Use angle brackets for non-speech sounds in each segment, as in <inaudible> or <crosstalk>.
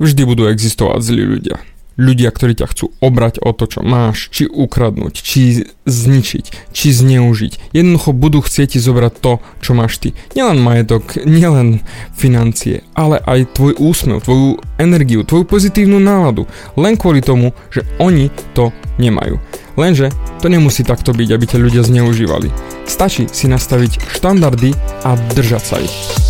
vždy budú existovať zlí ľudia ľudia, ktorí ťa chcú obrať o to, čo máš, či ukradnúť, či zničiť, či zneužiť. Jednoducho budú chcieť ti zobrať to, čo máš ty. Nielen majetok, nielen financie, ale aj tvoj úsmev, tvoju energiu, tvoju pozitívnu náladu. Len kvôli tomu, že oni to nemajú. Lenže to nemusí takto byť, aby ťa ľudia zneužívali. Stačí si nastaviť štandardy a držať sa ich.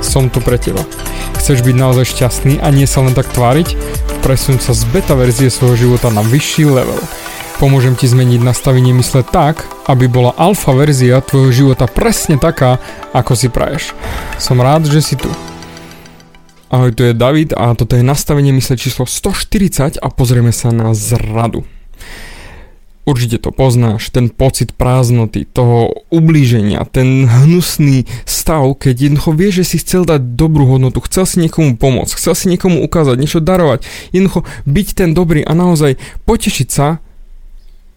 som tu pre teba. Chceš byť naozaj šťastný a nie sa len tak tváriť? Presun sa z beta verzie svojho života na vyšší level. Pomôžem ti zmeniť nastavenie mysle tak, aby bola alfa verzia tvojho života presne taká, ako si praješ. Som rád, že si tu. Ahoj, tu je David a toto je nastavenie mysle číslo 140 a pozrieme sa na zradu. Určite to poznáš, ten pocit prázdnoty, toho ublíženia, ten hnusný stav, keď jednoducho vieš, že si chcel dať dobrú hodnotu, chcel si niekomu pomôcť, chcel si niekomu ukázať, niečo darovať, jednoducho byť ten dobrý a naozaj potešiť sa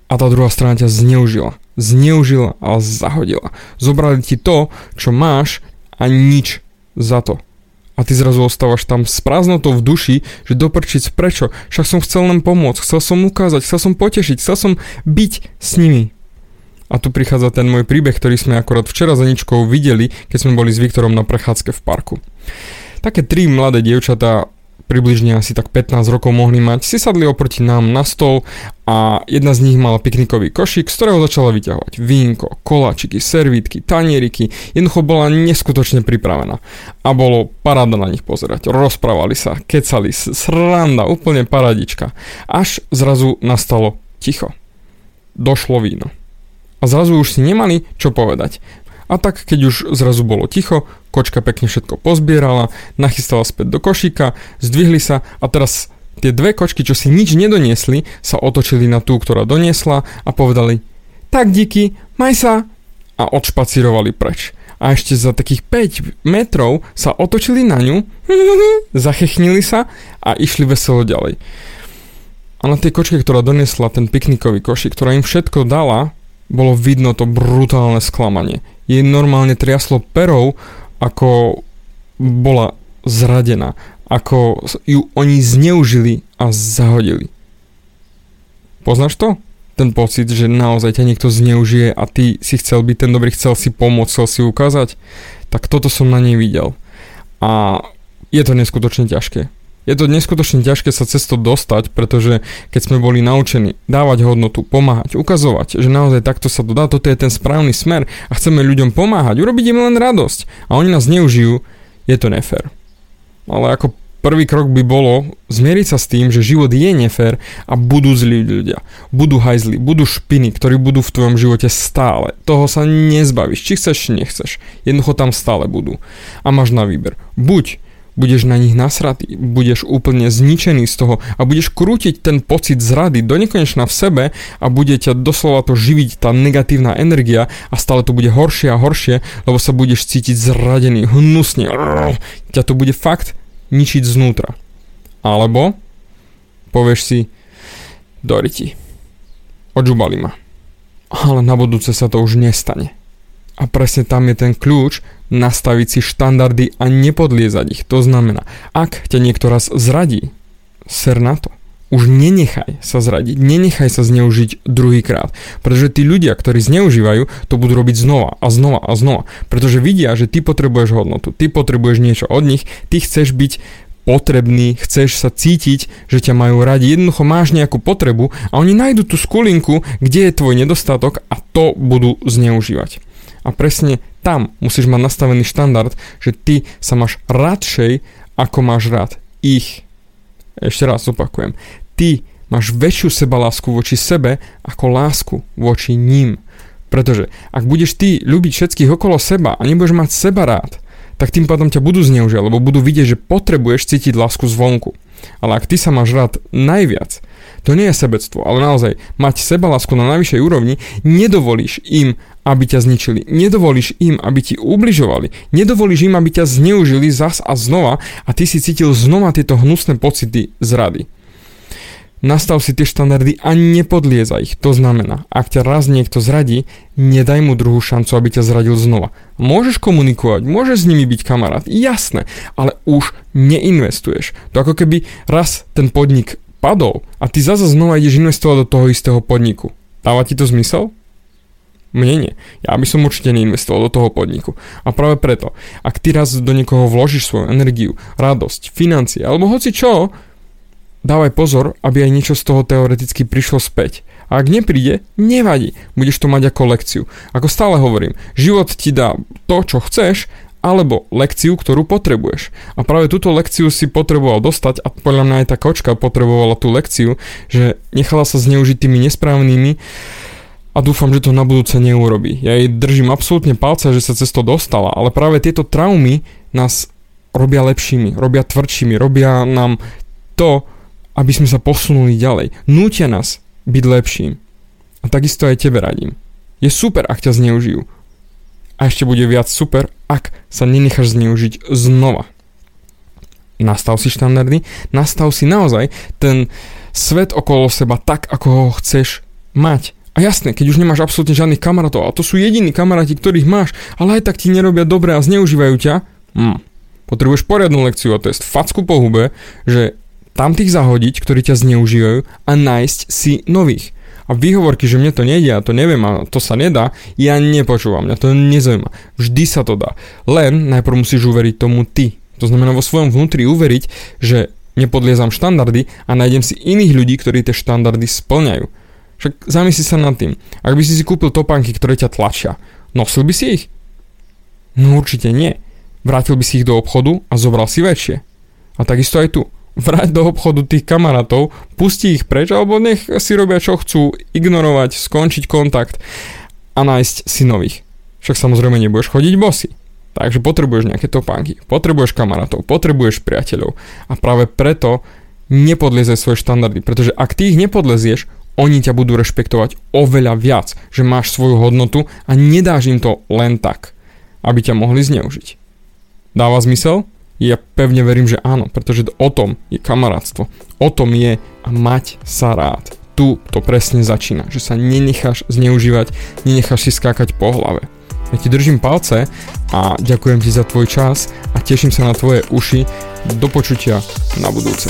a tá druhá strana ťa zneužila. Zneužila a zahodila. Zobrali ti to, čo máš a nič za to a ty zrazu ostávaš tam s prázdnotou v duši, že doprčiť prečo, však som chcel len pomôcť, chcel som ukázať, chcel som potešiť, chcel som byť s nimi. A tu prichádza ten môj príbeh, ktorý sme akorát včera za videli, keď sme boli s Viktorom na prechádzke v parku. Také tri mladé dievčatá približne asi tak 15 rokov mohli mať, si sadli oproti nám na stol a jedna z nich mala piknikový košík, z ktorého začala vyťahovať vínko, koláčiky, servítky, tanieriky, jednoducho bola neskutočne pripravená. A bolo paráda na nich pozerať, rozprávali sa, kecali, sranda, úplne paradička. Až zrazu nastalo ticho. Došlo víno. A zrazu už si nemali čo povedať. A tak, keď už zrazu bolo ticho, kočka pekne všetko pozbierala, nachystala späť do košíka, zdvihli sa a teraz tie dve kočky, čo si nič nedoniesli, sa otočili na tú, ktorá doniesla a povedali tak díky, maj sa a odšpacírovali preč. A ešte za takých 5 metrov sa otočili na ňu, <laughs> zachechnili sa a išli veselo ďalej. A na tej kočke, ktorá doniesla ten piknikový košík, ktorá im všetko dala, bolo vidno to brutálne sklamanie jej normálne triaslo perov, ako bola zradená, ako ju oni zneužili a zahodili. Poznáš to? Ten pocit, že naozaj ťa niekto zneužije a ty si chcel byť ten dobrý, chcel si pomôcť, chcel si ukázať, tak toto som na nej videl. A je to neskutočne ťažké je to neskutočne ťažké sa cez to dostať, pretože keď sme boli naučení dávať hodnotu, pomáhať, ukazovať, že naozaj takto sa to dá, toto je ten správny smer a chceme ľuďom pomáhať, urobiť im len radosť a oni nás neužijú, je to nefér. Ale ako prvý krok by bolo zmieriť sa s tým, že život je nefér a budú zlí ľudia. Budú hajzli, budú špiny, ktorí budú v tvojom živote stále. Toho sa nezbavíš, či chceš, či nechceš. Jednoducho tam stále budú. A máš na výber. Buď budeš na nich nasratý, budeš úplne zničený z toho a budeš krútiť ten pocit zrady do nekonečna v sebe a bude ťa doslova to živiť tá negatívna energia a stále to bude horšie a horšie, lebo sa budeš cítiť zradený, hnusne, ťa to bude fakt ničiť znútra. Alebo povieš si, Doriti, odžubali ma. Ale na budúce sa to už nestane. A presne tam je ten kľúč nastaviť si štandardy a nepodliezať ich. To znamená, ak ťa niekto raz zradí, ser na to. Už nenechaj sa zradiť, nenechaj sa zneužiť druhýkrát. Pretože tí ľudia, ktorí zneužívajú, to budú robiť znova a znova a znova. Pretože vidia, že ty potrebuješ hodnotu, ty potrebuješ niečo od nich, ty chceš byť potrebný, chceš sa cítiť, že ťa majú radi, jednoducho máš nejakú potrebu a oni nájdu tú skulinku, kde je tvoj nedostatok a to budú zneužívať. A presne tam musíš mať nastavený štandard, že ty sa máš radšej, ako máš rád ich. Ešte raz opakujem. Ty máš väčšiu sebalásku voči sebe ako lásku voči ním. Pretože ak budeš ty ľúbiť všetkých okolo seba a nebudeš mať seba rád, tak tým pádom ťa budú zneužiať, lebo budú vidieť, že potrebuješ cítiť lásku zvonku. Ale ak ty sa máš rád najviac, to nie je sebectvo, ale naozaj mať seba lásku na najvyššej úrovni, nedovolíš im, aby ťa zničili, nedovolíš im, aby ti ubližovali, nedovolíš im, aby ťa zneužili zas a znova a ty si cítil znova tieto hnusné pocity zrady. Nastav si tie štandardy a nepodlieza ich. To znamená, ak ťa raz niekto zradí, nedaj mu druhú šancu, aby ťa zradil znova. Môžeš komunikovať, môžeš s nimi byť kamarát, jasné, ale už neinvestuješ. To ako keby raz ten podnik padol a ty zase znova ideš investovať do toho istého podniku. Dáva ti to zmysel? Mne nie. Ja by som určite neinvestoval do toho podniku. A práve preto, ak ty raz do niekoho vložíš svoju energiu, radosť, financie alebo hoci čo, dávaj pozor, aby aj niečo z toho teoreticky prišlo späť. A ak nepríde, nevadí, budeš to mať ako lekciu. Ako stále hovorím, život ti dá to, čo chceš, alebo lekciu, ktorú potrebuješ. A práve túto lekciu si potreboval dostať a podľa mňa aj tá kočka potrebovala tú lekciu, že nechala sa zneužiť tými nesprávnymi a dúfam, že to na budúce neurobí. Ja jej držím absolútne palce, že sa cez to dostala, ale práve tieto traumy nás robia lepšími, robia tvrdšími, robia nám to, aby sme sa posunuli ďalej. Nútia nás byť lepším. A takisto aj tebe radím. Je super, ak ťa zneužijú. A ešte bude viac super, ak sa nenecháš zneužiť znova. Nastav si štandardy, nastav si naozaj ten svet okolo seba tak, ako ho chceš mať. A jasné, keď už nemáš absolútne žiadnych kamarátov, a to sú jediní kamaráti, ktorých máš, ale aj tak ti nerobia dobre a zneužívajú ťa, hm, potrebuješ poriadnu lekciu a to je facku po hube, že tam tých zahodiť, ktorí ťa zneužívajú a nájsť si nových. A výhovorky, že mne to nejde a to neviem a to sa nedá, ja nepočúvam, mňa to nezaujíma. Vždy sa to dá. Len najprv musíš uveriť tomu ty. To znamená vo svojom vnútri uveriť, že nepodliezam štandardy a nájdem si iných ľudí, ktorí tie štandardy splňajú. Však zamysli sa nad tým. Ak by si si kúpil topánky, ktoré ťa tlačia, nosil by si ich? No určite nie. Vrátil by si ich do obchodu a zobral si väčšie. A takisto aj tu vrať do obchodu tých kamarátov, pusti ich preč, alebo nech si robia čo chcú, ignorovať, skončiť kontakt a nájsť si nových. Však samozrejme nebudeš chodiť bosy. Takže potrebuješ nejaké topánky, potrebuješ kamarátov, potrebuješ priateľov a práve preto nepodliezaj svoje štandardy, pretože ak ty ich nepodlezieš, oni ťa budú rešpektovať oveľa viac, že máš svoju hodnotu a nedáš im to len tak, aby ťa mohli zneužiť. Dáva zmysel? Ja pevne verím, že áno, pretože o tom je kamarátstvo. O tom je a mať sa rád. Tu to presne začína, že sa nenecháš zneužívať, nenecháš si skákať po hlave. Ja ti držím palce a ďakujem ti za tvoj čas a teším sa na tvoje uši. Do počutia na budúce.